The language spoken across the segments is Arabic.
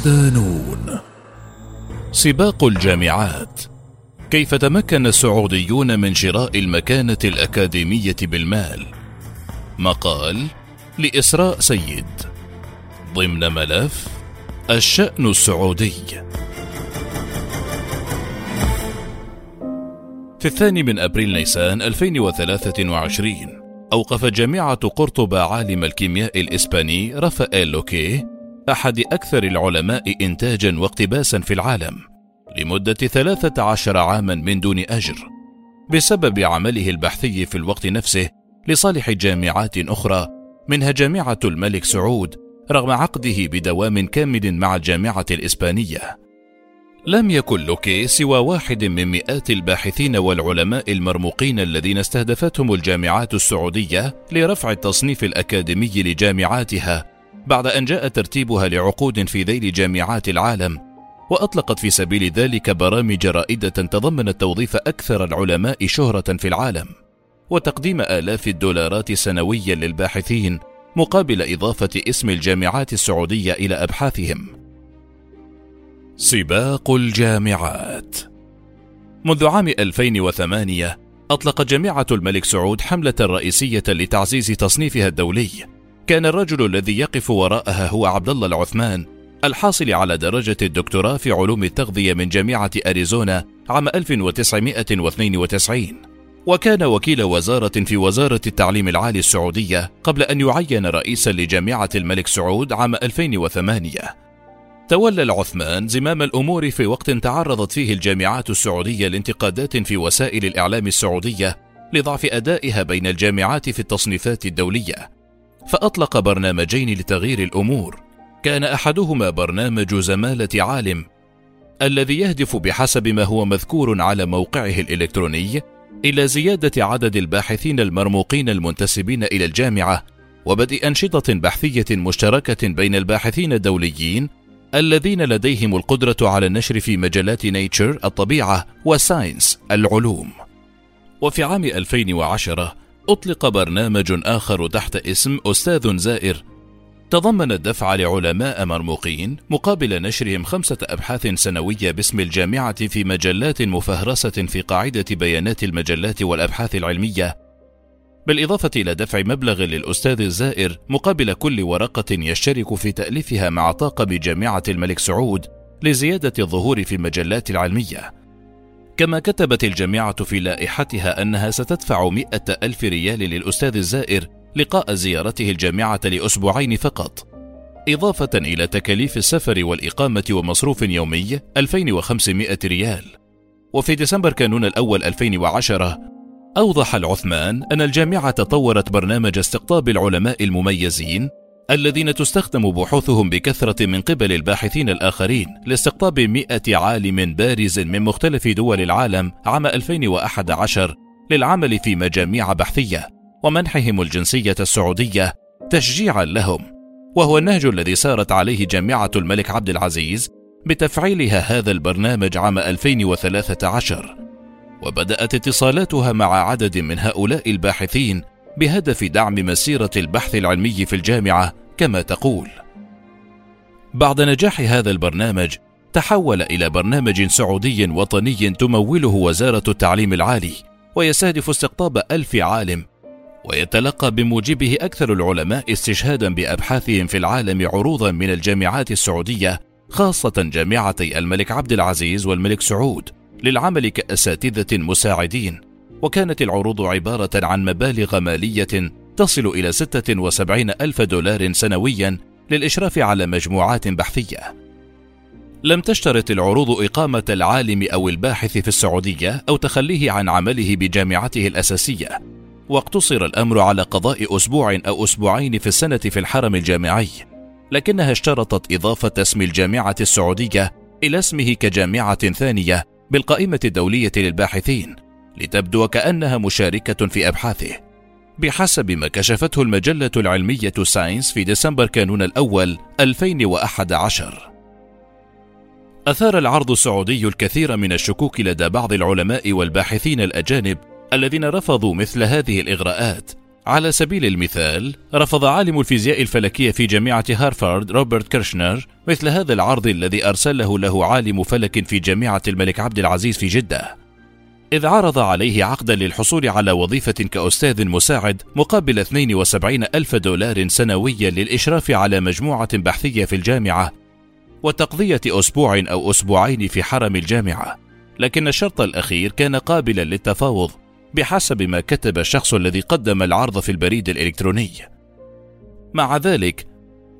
صدانون سباق الجامعات. كيف تمكن السعوديون من شراء المكانة الأكاديمية بالمال؟ مقال لإسراء سيد. ضمن ملف الشأن السعودي. في الثاني من أبريل نيسان 2023 أوقفت جامعة قرطبة عالم الكيمياء الإسباني رافائيل لوكي أحد أكثر العلماء إنتاجا واقتباسا في العالم لمدة 13 عاما من دون أجر بسبب عمله البحثي في الوقت نفسه لصالح جامعات أخرى منها جامعة الملك سعود رغم عقده بدوام كامل مع الجامعة الإسبانية. لم يكن لوكي سوى واحد من مئات الباحثين والعلماء المرموقين الذين استهدفتهم الجامعات السعودية لرفع التصنيف الأكاديمي لجامعاتها بعد أن جاء ترتيبها لعقود في ذيل جامعات العالم وأطلقت في سبيل ذلك برامج رائدة تضمنت توظيف أكثر العلماء شهرة في العالم وتقديم آلاف الدولارات سنويا للباحثين مقابل إضافة اسم الجامعات السعودية إلى أبحاثهم. سباق الجامعات منذ عام 2008 أطلقت جامعة الملك سعود حملة رئيسية لتعزيز تصنيفها الدولي. كان الرجل الذي يقف وراءها هو عبد الله العثمان الحاصل على درجة الدكتوراه في علوم التغذية من جامعة أريزونا عام 1992 وكان وكيل وزارة في وزارة التعليم العالي السعودية قبل أن يعين رئيسا لجامعة الملك سعود عام 2008 تولى العثمان زمام الأمور في وقت تعرضت فيه الجامعات السعودية لانتقادات في وسائل الإعلام السعودية لضعف أدائها بين الجامعات في التصنيفات الدولية. فأطلق برنامجين لتغيير الأمور كان أحدهما برنامج زمالة عالم الذي يهدف بحسب ما هو مذكور على موقعه الإلكتروني إلى زيادة عدد الباحثين المرموقين المنتسبين إلى الجامعة وبدء أنشطة بحثية مشتركة بين الباحثين الدوليين الذين لديهم القدرة على النشر في مجلات Nature الطبيعة و Science العلوم. وفي عام 2010 أطلق برنامج آخر تحت اسم أستاذ زائر تضمن الدفع لعلماء مرموقين مقابل نشرهم خمسة أبحاث سنوية باسم الجامعة في مجلات مفهرسة في قاعدة بيانات المجلات والأبحاث العلمية، بالإضافة إلى دفع مبلغ للأستاذ الزائر مقابل كل ورقة يشترك في تأليفها مع طاقم جامعة الملك سعود لزيادة الظهور في المجلات العلمية. كما كتبت الجامعة في لائحتها أنها ستدفع مئة ألف ريال للأستاذ الزائر لقاء زيارته الجامعة لأسبوعين فقط. إضافة إلى تكاليف السفر والإقامة ومصروف يومي 2500 ريال. وفي ديسمبر كانون الأول 2010 أوضح العثمان أن الجامعة طورت برنامج استقطاب العلماء المميزين الذين تستخدم بحوثهم بكثرة من قبل الباحثين الآخرين لاستقطاب مئة عالم بارز من مختلف دول العالم عام 2011 للعمل في مجاميع بحثية ومنحهم الجنسية السعودية تشجيعا لهم. وهو النهج الذي سارت عليه جامعة الملك عبد العزيز بتفعيلها هذا البرنامج عام 2013 وبدأت اتصالاتها مع عدد من هؤلاء الباحثين بهدف دعم مسيرة البحث العلمي في الجامعة كما تقول. بعد نجاح هذا البرنامج تحول إلى برنامج سعودي وطني تموله وزارة التعليم العالي ويستهدف استقطاب ألف عالم ويتلقى بموجبه أكثر العلماء استشهادا بأبحاثهم في العالم عروضا من الجامعات السعودية خاصة جامعتي الملك عبد العزيز والملك سعود للعمل كأساتذة مساعدين وكانت العروض عبارة عن مبالغ مالية تصل إلى 76 ألف دولار سنويا للإشراف على مجموعات بحثية. لم تشترط العروض إقامة العالم أو الباحث في السعودية أو تخليه عن عمله بجامعته الأساسية واقتصر الأمر على قضاء أسبوع أو أسبوعين في السنة في الحرم الجامعي. لكنها اشترطت إضافة اسم الجامعة السعودية إلى اسمه كجامعة ثانية بالقائمة الدولية للباحثين. لتبدو كأنها مشاركة في أبحاثه. بحسب ما كشفته المجلة العلمية ساينس في ديسمبر كانون الأول 2011 أثار العرض السعودي الكثير من الشكوك لدى بعض العلماء والباحثين الأجانب الذين رفضوا مثل هذه الإغراءات. على سبيل المثال رفض عالم الفيزياء الفلكية في جامعة هارفارد روبرت كيرشنر مثل هذا العرض الذي أرسله له عالم فلك في جامعة الملك عبد العزيز في جدة. إذ عرض عليه عقدا للحصول على وظيفة كأستاذ مساعد مقابل 72 ألف دولار سنويا للإشراف على مجموعة بحثية في الجامعة وتقضية أسبوع أو أسبوعين في حرم الجامعة. لكن الشرط الأخير كان قابلا للتفاوض بحسب ما كتب الشخص الذي قدم العرض في البريد الإلكتروني. مع ذلك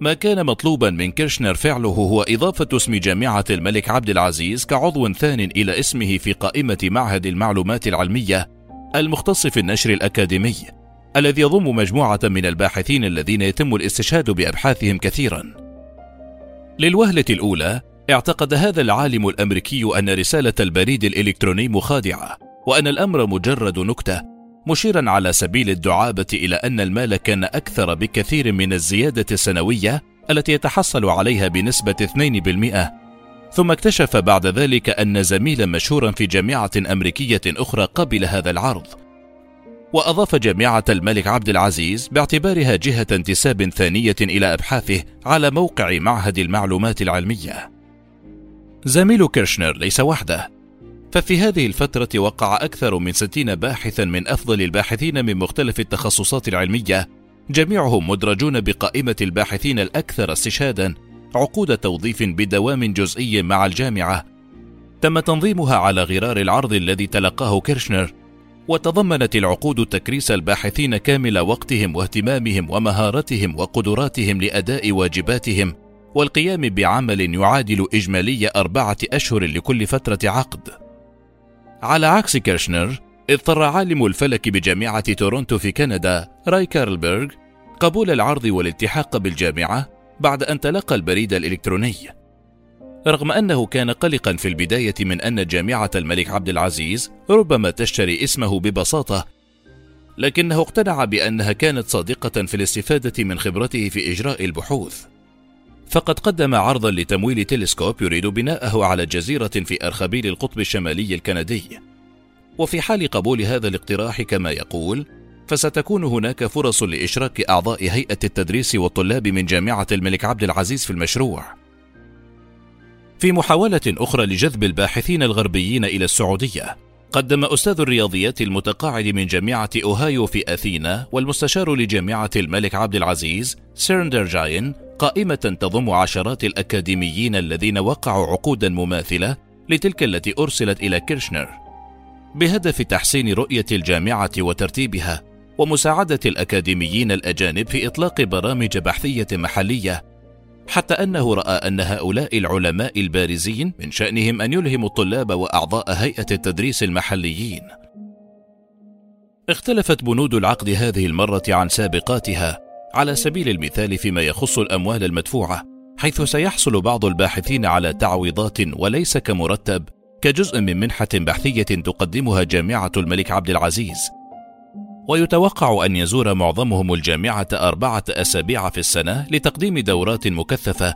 ما كان مطلوبا من كيرشنر فعله هو إضافة اسم جامعة الملك عبد العزيز كعضو ثان إلى اسمه في قائمة معهد المعلومات العلمية المختص في النشر الأكاديمي الذي يضم مجموعة من الباحثين الذين يتم الاستشهاد بأبحاثهم كثيرا. للوهلة الأولى اعتقد هذا العالم الأمريكي أن رسالة البريد الإلكتروني مخادعة وأن الأمر مجرد نكتة مشيرا على سبيل الدعابة إلى أن المال كان أكثر بكثير من الزيادة السنوية التي يتحصل عليها بنسبة 2% ثم اكتشف بعد ذلك أن زميلا مشهورا في جامعة أمريكية أخرى قبل هذا العرض. وأضاف جامعة الملك عبد العزيز باعتبارها جهة انتساب ثانية إلى أبحاثه على موقع معهد المعلومات العلمية. زميل كيرشنر ليس وحده. ففي هذه الفترة وقع أكثر من ستين باحثا من أفضل الباحثين من مختلف التخصصات العلمية. جميعهم مدرجون بقائمة الباحثين الأكثر استشهادا عقود توظيف بدوام جزئي مع الجامعة. تم تنظيمها على غرار العرض الذي تلقاه كيرشنر وتضمنت العقود تكريس الباحثين كامل وقتهم واهتمامهم ومهارتهم وقدراتهم لأداء واجباتهم والقيام بعمل يعادل إجمالي أربعة أشهر لكل فترة عقد. على عكس كيرشنر اضطر عالم الفلك بجامعة تورونتو في كندا راي كارلبرغ قبول العرض والالتحاق بالجامعة بعد أن تلقى البريد الإلكتروني. رغم أنه كان قلقا في البداية من أن جامعة الملك عبد العزيز ربما تشتري اسمه ببساطة لكنه اقتنع بأنها كانت صادقة في الاستفادة من خبرته في إجراء البحوث. فقد قدم عرضا لتمويل تلسكوب يريد بناءه على جزيرة في أرخبيل القطب الشمالي الكندي. وفي حال قبول هذا الاقتراح كما يقول فستكون هناك فرص لإشراك أعضاء هيئة التدريس والطلاب من جامعة الملك عبد العزيز في المشروع. في محاولة أخرى لجذب الباحثين الغربيين إلى السعودية قدم أستاذ الرياضيات المتقاعد من جامعة أوهايو في أثينا والمستشار لجامعة الملك عبد العزيز سوريندر جاين قائمة تضم عشرات الأكاديميين الذين وقعوا عقودا مماثلة لتلك التي أرسلت إلى كيرشنر. بهدف تحسين رؤية الجامعة وترتيبها ومساعدة الأكاديميين الأجانب في إطلاق برامج بحثية محلية حتى أنه رأى أن هؤلاء العلماء البارزين من شأنهم أن يلهموا الطلاب وأعضاء هيئة التدريس المحليين. اختلفت بنود العقد هذه المرة عن سابقاتها على سبيل المثال فيما يخص الأموال المدفوعة حيث سيحصل بعض الباحثين على تعويضات وليس كمرتب كجزء من منحة بحثية تقدمها جامعة الملك عبد العزيز. ويتوقع أن يزور معظمهم الجامعة أربعة أسابيع في السنة لتقديم دورات مكثفة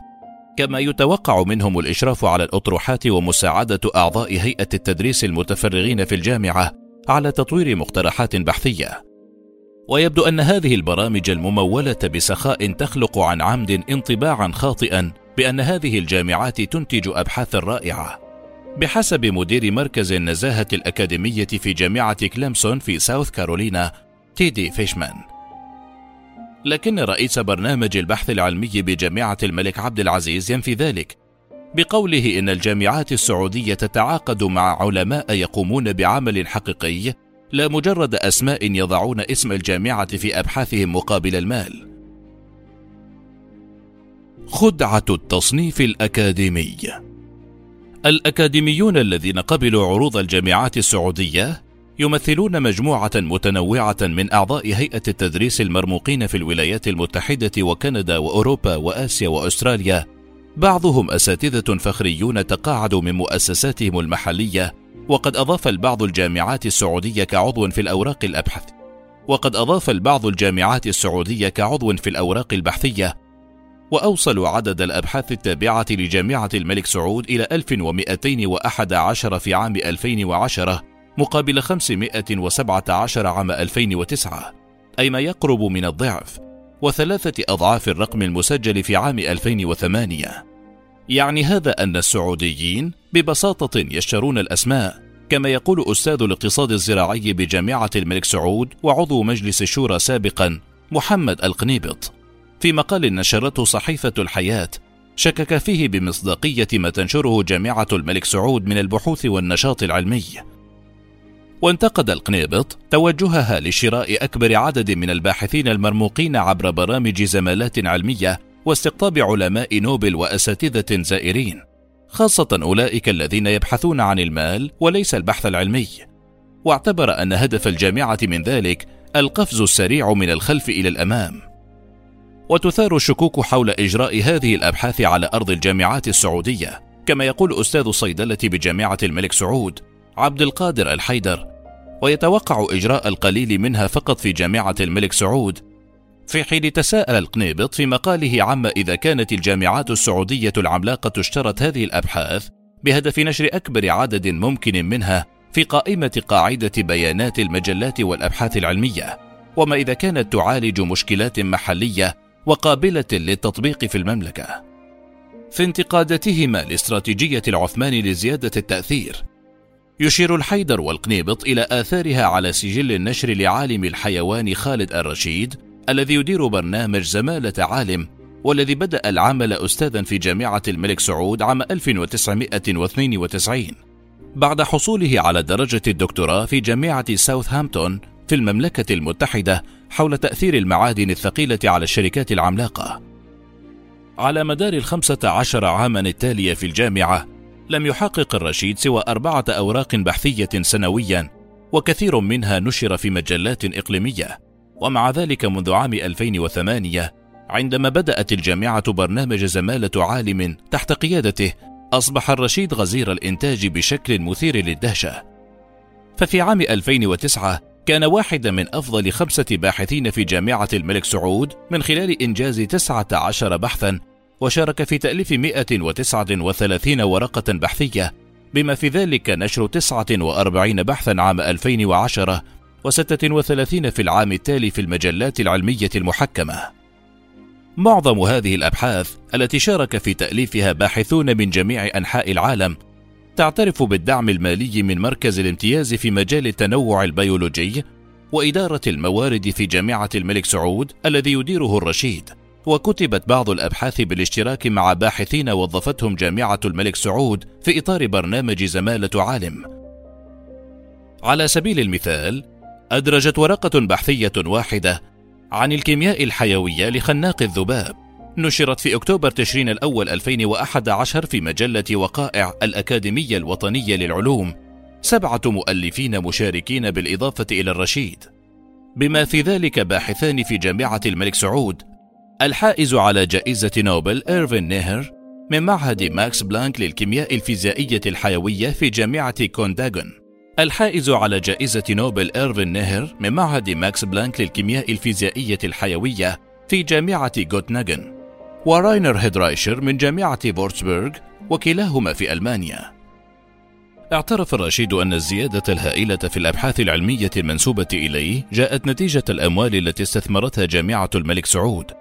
كما يتوقع منهم الإشراف على الأطروحات ومساعدة أعضاء هيئة التدريس المتفرغين في الجامعة على تطوير مقترحات بحثية. ويبدو أن هذه البرامج الممولة بسخاء تخلق عن عمد انطباعا خاطئا بأن هذه الجامعات تنتج ابحاثا رائعة. بحسب مدير مركز النزاهة الأكاديمية في جامعة كليمسون في ساوث كارولينا تيدي فيشمان. لكن رئيس برنامج البحث العلمي بجامعة الملك عبد العزيز ينفي ذلك بقوله إن الجامعات السعودية تتعاقد مع علماء يقومون بعمل حقيقي لا مجرد أسماء يضعون اسم الجامعة في أبحاثهم مقابل المال. خدعة التصنيف الأكاديمي. الأكاديميون الذين قبلوا عروض الجامعات السعودية يمثلون مجموعة متنوعة من أعضاء هيئة التدريس المرموقين في الولايات المتحدة وكندا وأوروبا وآسيا وأستراليا. بعضهم أساتذة فخريون تقاعدوا من مؤسساتهم المحلية وقد أضاف البعض الجامعات السعودية كعضو في الأوراق الأبحث وقد أضاف البعض الجامعات السعودية كعضو في الأوراق البحثية. وأوصلوا عدد الأبحاث التابعة لجامعة الملك سعود إلى 1211 في عام 2010 مقابل 517 عام 2009 أي ما يقرب من الضعف وثلاثة أضعاف الرقم المسجل في عام 2008 يعني هذا أن السعوديين ببساطة يشترون الأسماء كما يقول أستاذ الاقتصاد الزراعي بجامعة الملك سعود وعضو مجلس الشورى سابقا محمد القنيبط. في مقال نشرته صحيفة الحياة شكك فيه بمصداقية ما تنشره جامعة الملك سعود من البحوث والنشاط العلمي. وانتقد القنيبط توجهها لشراء أكبر عدد من الباحثين المرموقين عبر برامج زمالات علمية واستقطاب علماء نوبل وأساتذة زائرين. خاصة أولئك الذين يبحثون عن المال وليس البحث العلمي. واعتبر أن هدف الجامعة من ذلك القفز السريع من الخلف إلى الأمام. وتثار الشكوك حول إجراء هذه الأبحاث على أرض الجامعات السعودية كما يقول أستاذ الصيدلة بجامعة الملك سعود عبد القادر الحيدر. ويتوقع إجراء القليل منها فقط في جامعة الملك سعود في حين تساءل القنيبط في مقاله عما إذا كانت الجامعات السعودية العملاقة اشترت هذه الأبحاث بهدف نشر أكبر عدد ممكن منها في قائمة قاعدة بيانات المجلات والأبحاث العلمية. وما إذا كانت تعالج مشكلات محلية وقابلة للتطبيق في المملكة. في انتقادتهما لاستراتيجية العثمان لزيادة التأثير يشير الحيدر والقنيبط إلى آثارها على سجل النشر لعالم الحيوان خالد الرشيد الذي يدير برنامج زمالة عالم والذي بدأ العمل أستاذا في جامعة الملك سعود عام 1992 بعد حصوله على درجة الدكتوراه في جامعة ساوثهامبتون في المملكة المتحدة حول تأثير المعادن الثقيلة على الشركات العملاقة. على مدار الخمسة عشر عاما التالية في الجامعة، لم يحقق الرشيد سوى أربعة أوراق بحثية سنويا، وكثير منها نشر في مجلات إقليمية. ومع ذلك منذ عام 2008 عندما بدأت الجامعة برنامج زمالة عالم تحت قيادته أصبح الرشيد غزير الإنتاج بشكل مثير للدهشة. ففي عام 2009 كان واحدا من أفضل خمسة باحثين في جامعة الملك سعود من خلال إنجاز 19 بحثا وشارك في تأليف 139 ورقة بحثية بما في ذلك نشر 49 بحثا عام 2010 و36 في العام التالي في المجلات العلمية المحكمة. معظم هذه الأبحاث التي شارك في تأليفها باحثون من جميع أنحاء العالم تعترف بالدعم المالي من مركز الامتياز في مجال التنوع البيولوجي وإدارة الموارد في جامعة الملك سعود الذي يديره الرشيد وكتبت بعض الأبحاث بالاشتراك مع باحثين وظفتهم جامعة الملك سعود في إطار برنامج زمالة عالم على سبيل المثال أدرجت ورقة بحثية واحدة عن الكيمياء الحيوية لخناق الذباب. نشرت في أكتوبر تشرين الأول 2011 في مجلة وقائع الأكاديمية الوطنية للعلوم سبعة مؤلفين مشاركين بالإضافة إلى الرشيد. بما في ذلك باحثان في جامعة الملك سعود الحائز على جائزة نوبل إيرفين نيهر من معهد ماكس بلانك للكيمياء الفيزيائية الحيوية في جامعة غوتنغن الحائز على جائزة نوبل إيرفين نيهر من معهد ماكس بلانك للكيمياء الفيزيائية الحيوية في جامعة غوتنغن وراينر هيدريش من جامعة فورتسبورغ وكلاهما في ألمانيا. اعترف الرشيد أن الزيادة الهائلة في الأبحاث العلمية المنسوبة إليه جاءت نتيجة الأموال التي استثمرتها جامعة الملك سعود.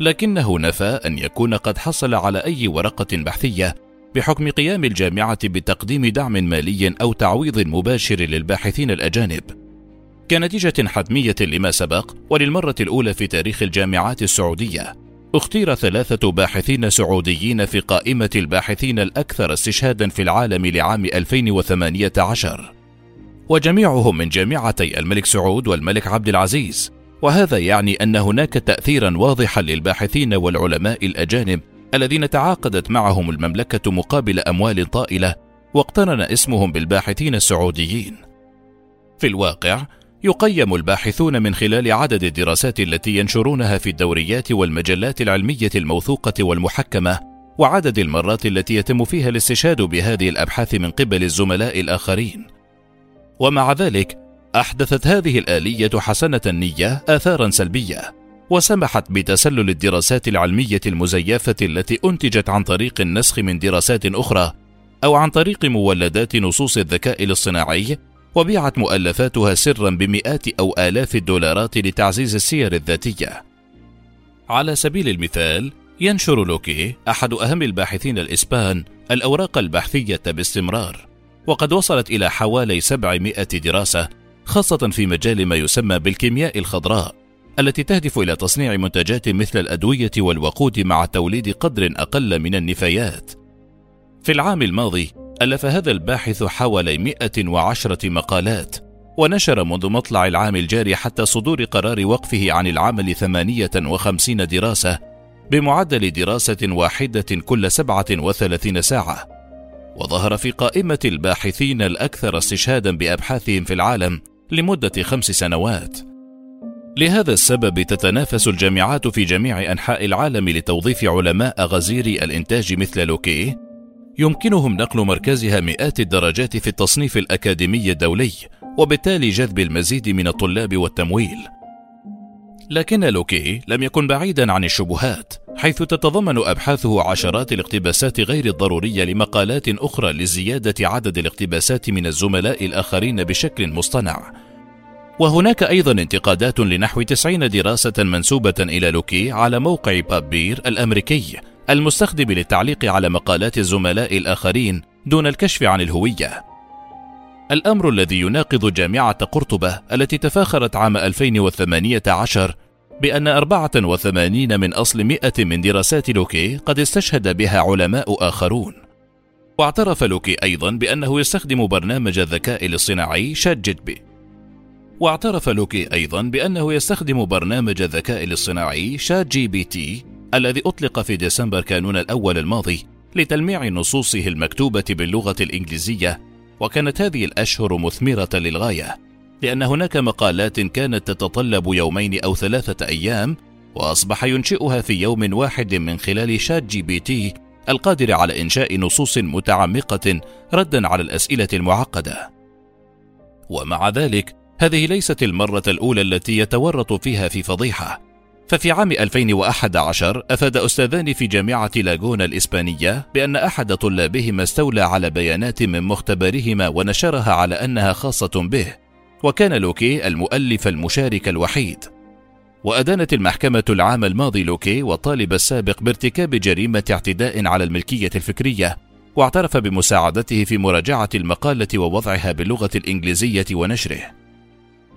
لكنه نفى أن يكون قد حصل على أي ورقة بحثية بحكم قيام الجامعة بتقديم دعم مالي أو تعويض مباشر للباحثين الأجانب. كنتيجة حتمية لما سبق وللمرة الأولى في تاريخ الجامعات السعودية اختير ثلاثة باحثين سعوديين في قائمة الباحثين الأكثر استشهادا في العالم لعام 2018 وجميعهم من جامعتي الملك سعود والملك عبد العزيز. وهذا يعني أن هناك تأثيرا واضحا للباحثين والعلماء الأجانب الذين تعاقدت معهم المملكة مقابل أموال طائلة واقترن اسمهم بالباحثين السعوديين. في الواقع يقيم الباحثون من خلال عدد الدراسات التي ينشرونها في الدوريات والمجلات العلمية الموثوقة والمحكمة وعدد المرات التي يتم فيها الاستشهاد بهذه الأبحاث من قبل الزملاء الآخرين. ومع ذلك أحدثت هذه الآلية حسنة النية اثارا سلبية. وسمحت بتسلل الدراسات العلمية المزيفة التي أنتجت عن طريق النسخ من دراسات أخرى أو عن طريق مولدات نصوص الذكاء الاصطناعي وبيعت مؤلفاتها سرا بمئات أو آلاف الدولارات لتعزيز السير الذاتية. على سبيل المثال ينشر لوكي أحد أهم الباحثين الإسبان الأوراق البحثية باستمرار وقد وصلت إلى حوالي 700 دراسة خاصة في مجال ما يسمى بالكيمياء الخضراء. التي تهدف إلى تصنيع منتجات مثل الأدوية والوقود مع توليد قدر أقل من النفايات. في العام الماضي ألف هذا الباحث حوالي 110 مقالات ونشر منذ مطلع العام الجاري حتى صدور قرار وقفه عن العمل 58 دراسة بمعدل دراسة واحدة كل 37 ساعة وظهر في قائمة الباحثين الأكثر استشهادا بأبحاثهم في العالم لمدة خمس سنوات لهذا السبب تتنافس الجامعات في جميع أنحاء العالم لتوظيف علماء غزير الإنتاج مثل لوكي. يمكنهم نقل مركزها مئات الدرجات في التصنيف الأكاديمي الدولي وبالتالي جذب المزيد من الطلاب والتمويل. لكن لوكي لم يكن بعيدا عن الشبهات حيث تتضمن أبحاثه عشرات الاقتباسات غير الضرورية لمقالات أخرى لزيادة عدد الاقتباسات من الزملاء الآخرين بشكل مصطنع. وهناك أيضا انتقادات لنحو 90 دراسة منسوبة إلى لوكي على موقع PubPeer الأمريكي المستخدم للتعليق على مقالات الزملاء الآخرين دون الكشف عن الهوية الأمر الذي يناقض جامعة قرطبة التي تفاخرت عام 2018 بأن 84 من أصل 100 من دراسات لوكي قد استشهد بها علماء آخرون. واعترف لوكي أيضا بأنه يستخدم برنامج الذكاء الاصطناعي ChatGPT. واعترف لوكي أيضا بأنه يستخدم برنامج الذكاء الاصطناعي ChatGPT الذي أطلق في ديسمبر كانون الأول الماضي لتلميع نصوصه المكتوبة باللغة الإنجليزية وكانت هذه الأشهر مثمرة للغاية لأن هناك مقالات كانت تتطلب يومين أو ثلاثة أيام وأصبح ينشئها في يوم واحد من خلال ChatGPT القادر على إنشاء نصوص متعمقة ردا على الأسئلة المعقدة. ومع ذلك هذه ليست المرة الأولى التي يتورط فيها في فضيحة، ففي عام 2011 أفاد أستاذان في جامعة لاغونا الإسبانية بأن أحد طلابهما استولى على بيانات من مختبرهما ونشرها على أنها خاصة به، وكان لوكي المؤلف المشارك الوحيد. وأدانت المحكمة العام الماضي لوكي والطالب السابق بارتكاب جريمة اعتداء على الملكية الفكرية، واعترف بمساعدته في مراجعة المقالة ووضعها باللغة الإنجليزية ونشره.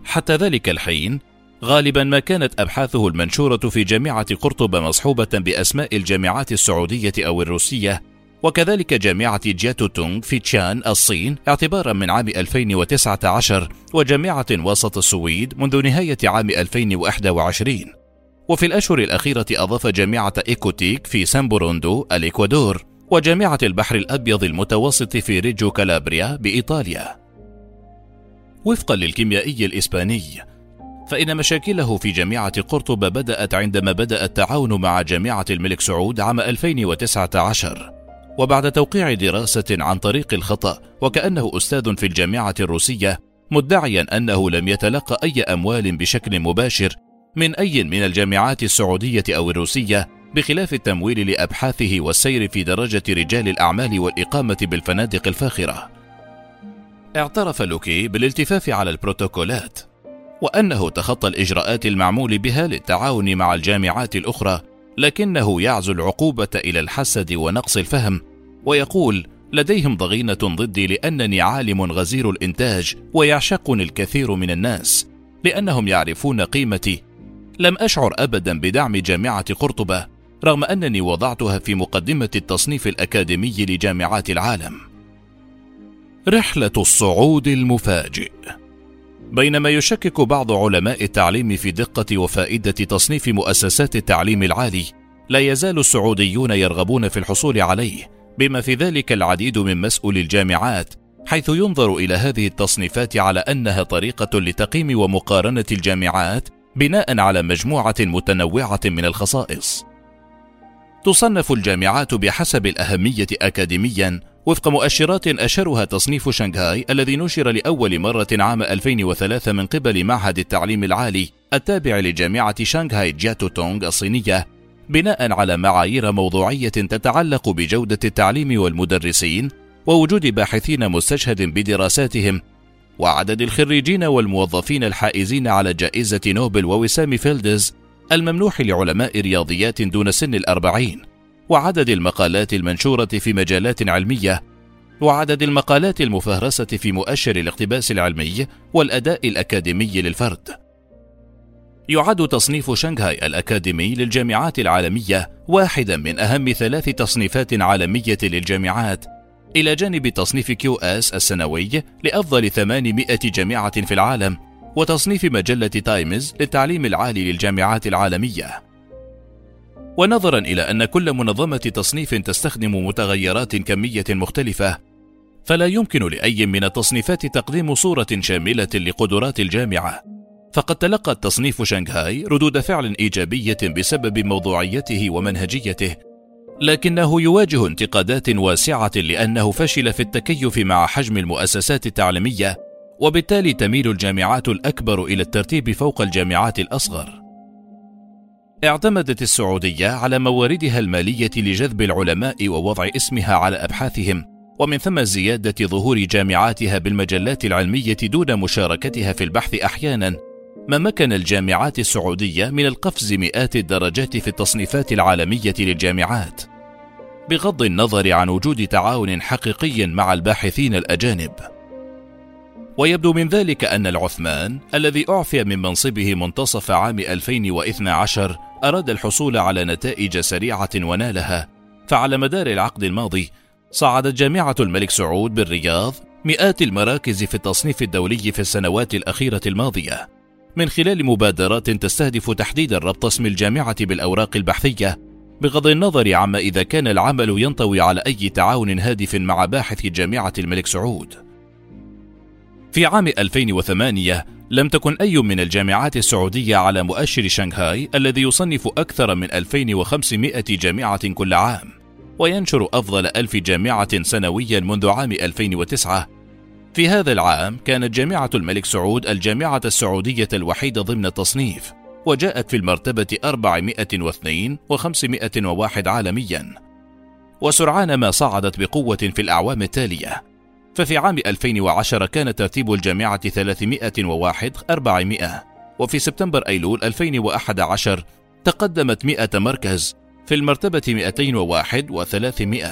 حتى ذلك الحين غالبا ما كانت أبحاثه المنشورة في جامعة قرطبة مصحوبة بأسماء الجامعات السعودية أو الروسية وكذلك جامعة جياو تونغ في شيان الصين اعتبارا من عام 2019 وجامعة وسط السويد منذ نهاية عام 2021 وفي الأشهر الأخيرة أضاف جامعة إيكوتيك في سامبوروندو الإكوادور وجامعة البحر الأبيض المتوسط في ريجو كالابريا بإيطاليا. وفقا للكيميائي الإسباني فإن مشاكله في جامعة قرطبة بدأت عندما بدأ التعاون مع جامعة الملك سعود عام 2019 وبعد توقيع دراسة عن طريق الخطأ وكأنه أستاذ في الجامعة الروسية مدعيا أنه لم يتلقى أي أموال بشكل مباشر من أي من الجامعات السعودية أو الروسية بخلاف التمويل لأبحاثه والسير في درجة رجال الأعمال والإقامة بالفنادق الفاخرة. اعترف لوكي بالالتفاف على البروتوكولات وأنه تخطى الإجراءات المعمول بها للتعاون مع الجامعات الأخرى لكنه يعزو العقوبة إلى الحسد ونقص الفهم ويقول لديهم ضغينة ضدي لأنني عالم غزير الإنتاج ويعشقني الكثير من الناس لأنهم يعرفون قيمتي. لم أشعر أبدا بدعم جامعة قرطبة رغم أنني وضعتها في مقدمة التصنيف الأكاديمي لجامعات العالم. رحلة الصعود المفاجئ بينما يشكك بعض علماء التعليم في دقة وفائدة تصنيف مؤسسات التعليم العالي، لا يزال السعوديون يرغبون في الحصول عليه، بما في ذلك العديد من مسؤولي الجامعات، حيث ينظر إلى هذه التصنيفات على أنها طريقة لتقييم ومقارنة الجامعات بناء على مجموعة متنوعة من الخصائص. تصنف الجامعات بحسب الأهمية أكاديميا وفق مؤشرات أشهرها تصنيف شنغهاي الذي نشر لأول مرة عام 2003 من قبل معهد التعليم العالي التابع لجامعة شنغهاي جياتو تونغ الصينية بناء على معايير موضوعية تتعلق بجودة التعليم والمدرسين ووجود باحثين مستشهد بدراساتهم وعدد الخريجين والموظفين الحائزين على جائزة نوبل ووسام فيلدز الممنوح لعلماء رياضيات دون سن الأربعين وعدد المقالات المنشورة في مجالات علمية وعدد المقالات المفهرسة في مؤشر الاقتباس العلمي والأداء الأكاديمي للفرد. يعد تصنيف شنغهاي الأكاديمي للجامعات العالمية واحدا من أهم ثلاث تصنيفات عالمية للجامعات إلى جانب تصنيف QS السنوي لأفضل 800 جامعة في العالم وتصنيف مجلة تايمز للتعليم العالي للجامعات العالمية. ونظرا إلى أن كل منظمة تصنيف تستخدم متغيرات كمية مختلفة، فلا يمكن لأي من التصنيفات تقديم صورة شاملة لقدرات الجامعة. فقد تلقى تصنيف شنغهاي ردود فعل إيجابية بسبب موضوعيته ومنهجيته، لكنه يواجه انتقادات واسعة لأنه فشل في التكيف مع حجم المؤسسات التعليمية وبالتالي تميل الجامعات الأكبر إلى الترتيب فوق الجامعات الأصغر. اعتمدت السعودية على مواردها المالية لجذب العلماء ووضع اسمها على أبحاثهم، ومن ثم زيادة ظهور جامعاتها بالمجلات العلمية دون مشاركتها في البحث أحيانا، ما مكن الجامعات السعودية من القفز مئات الدرجات في التصنيفات العالمية للجامعات. بغض النظر عن وجود تعاون حقيقي مع الباحثين الأجانب. ويبدو من ذلك أن العثمان الذي أعفي من منصبه منتصف عام 2012 أراد الحصول على نتائج سريعة ونالها. فعلى مدار العقد الماضي صعدت جامعة الملك سعود بالرياض مئات المراكز في التصنيف الدولي في السنوات الأخيرة الماضية. من خلال مبادرات تستهدف تحديد ربط اسم الجامعة بالأوراق البحثية بغض النظر عما إذا كان العمل ينطوي على أي تعاون هادف مع باحث جامعة الملك سعود. في عام 2008 لم تكن أي من الجامعات السعودية على مؤشر شنغهاي الذي يصنف أكثر من 2500 جامعة كل عام وينشر أفضل ألف جامعة سنويا منذ عام 2009 في هذا العام كانت جامعة الملك سعود الجامعة السعودية الوحيدة ضمن التصنيف وجاءت في المرتبة 402 و501 عالميا. وسرعان ما صعدت بقوة في الأعوام التالية. ففي عام 2010 كان ترتيب الجامعة 301 400 وفي سبتمبر أيلول 2011 تقدمت 100 مركز في المرتبة 201 و300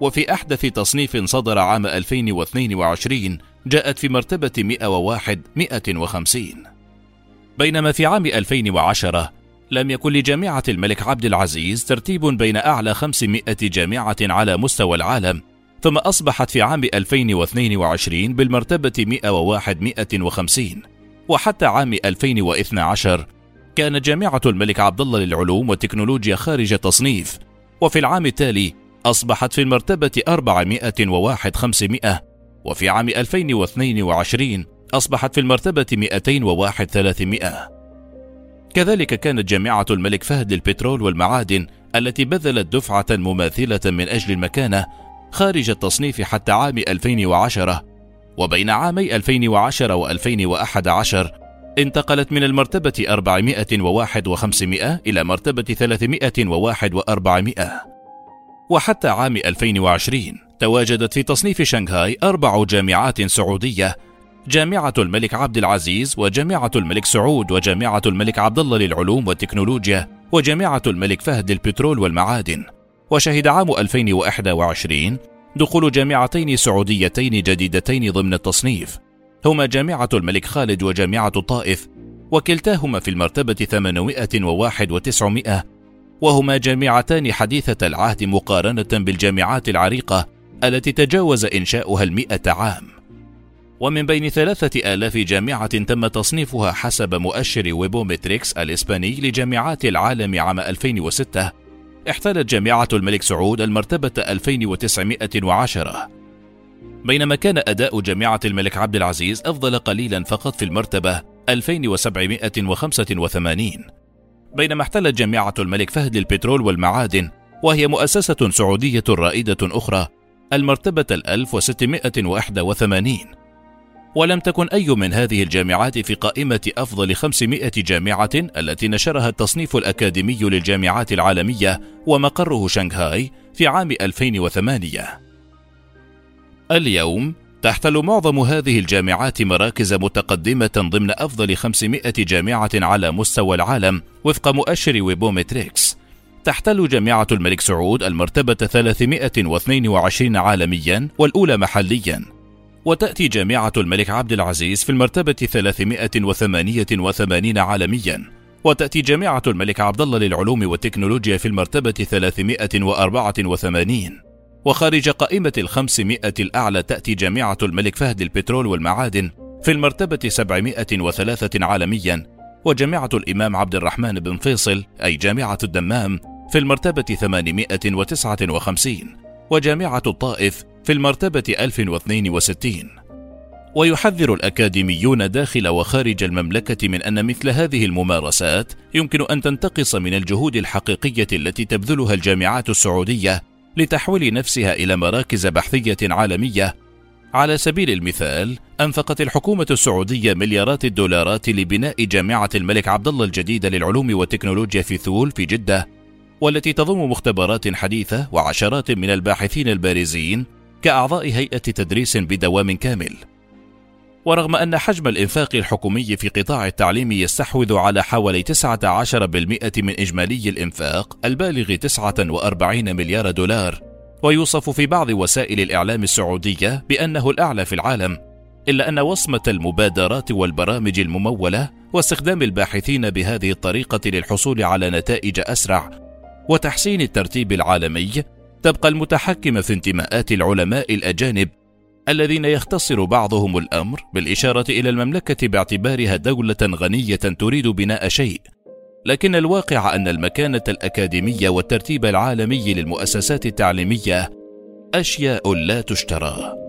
وفي أحدث تصنيف صدر عام 2022 جاءت في مرتبة 101 150 بينما في عام 2010 لم يكن لجامعة الملك عبد العزيز ترتيب بين أعلى 500 جامعة على مستوى العالم ثم أصبحت في عام 2022 بالمرتبة 101 150 وحتى عام 2012 كانت جامعة الملك عبد الله للعلوم والتكنولوجيا خارج التصنيف وفي العام التالي أصبحت في المرتبة 401 500 وفي عام 2022 أصبحت في المرتبة 201 300 كذلك كانت جامعة الملك فهد للبترول والمعادن التي بذلت دفعة مماثلة من أجل المكانة خارج التصنيف حتى عام 2010 وبين عامي 2010 و2011 انتقلت من المرتبة 401 و500 إلى مرتبة 301 و400 وحتى عام 2020 تواجدت في تصنيف شنغهاي أربع جامعات سعودية جامعة الملك عبد العزيز وجامعة الملك سعود وجامعة الملك عبد الله للعلوم والتكنولوجيا وجامعة الملك فهد للبترول والمعادن. وشهد عام 2021 دخول جامعتين سعوديتين جديدتين ضمن التصنيف. هما جامعة الملك خالد وجامعة الطائف وكلتاهما في المرتبة 801 و900 وهما جامعتان حديثة العهد مقارنة بالجامعات العريقة التي تجاوز إنشاؤها المئة عام. ومن بين ثلاثة آلاف جامعة تم تصنيفها حسب مؤشر ويبومتريكس الإسباني لجامعات العالم عام 2006 احتلت جامعة الملك سعود المرتبة 2910 بينما كان أداء جامعة الملك عبد العزيز أفضل قليلا فقط في المرتبة 2785 بينما احتلت جامعة الملك فهد للبترول والمعادن وهي مؤسسة سعودية رائدة أخرى المرتبة 1681 ولم تكن أي من هذه الجامعات في قائمة أفضل 500 جامعة التي نشرها التصنيف الأكاديمي للجامعات العالمية ومقره شنغهاي في عام 2008. اليوم تحتل معظم هذه الجامعات مراكز متقدمة ضمن أفضل 500 جامعة على مستوى العالم وفق مؤشر ويبومتريكس تحتل جامعة الملك سعود المرتبة 322 عالميا والأولى محليا وتأتي جامعة الملك عبد العزيز في المرتبة 388 عالميا. وتأتي جامعة الملك عبد الله للعلوم والتكنولوجيا في المرتبة 384 وخارج قائمة الخمسمائة الأعلى تأتي جامعة الملك فهد للبترول والمعادن في المرتبة 703 عالميا. وجامعة الإمام عبد الرحمن بن فيصل أي جامعة الدمام في المرتبة 859 وجامعة الطائف في المرتبة 1062 ويحذر الأكاديميون داخل وخارج المملكة من أن مثل هذه الممارسات يمكن أن تنتقص من الجهود الحقيقية التي تبذلها الجامعات السعودية لتحويل نفسها إلى مراكز بحثية عالمية. على سبيل المثال أنفقت الحكومة السعودية مليارات الدولارات لبناء جامعة الملك عبد الله الجديدة للعلوم والتكنولوجيا في ثول في جدة والتي تضم مختبرات حديثة وعشرات من الباحثين البارزين كأعضاء هيئة تدريس بدوام كامل. ورغم أن حجم الإنفاق الحكومي في قطاع التعليم يستحوذ على حوالي 19% من إجمالي الإنفاق البالغ 49 مليار دولار، ويوصف في بعض وسائل الإعلام السعودية بأنه الأعلى في العالم، إلا أن وصمة المبادرات والبرامج الممولة واستخدام الباحثين بهذه الطريقة للحصول على نتائج أسرع وتحسين الترتيب العالمي تبقى المتحكمة في انتماءات العلماء الأجانب الذين يختصر بعضهم الأمر بالإشارة إلى المملكة باعتبارها دولة غنية تريد بناء شيء لكن الواقع أن المكانة الأكاديمية والترتيب العالمي للمؤسسات التعليمية أشياء لا تشترى.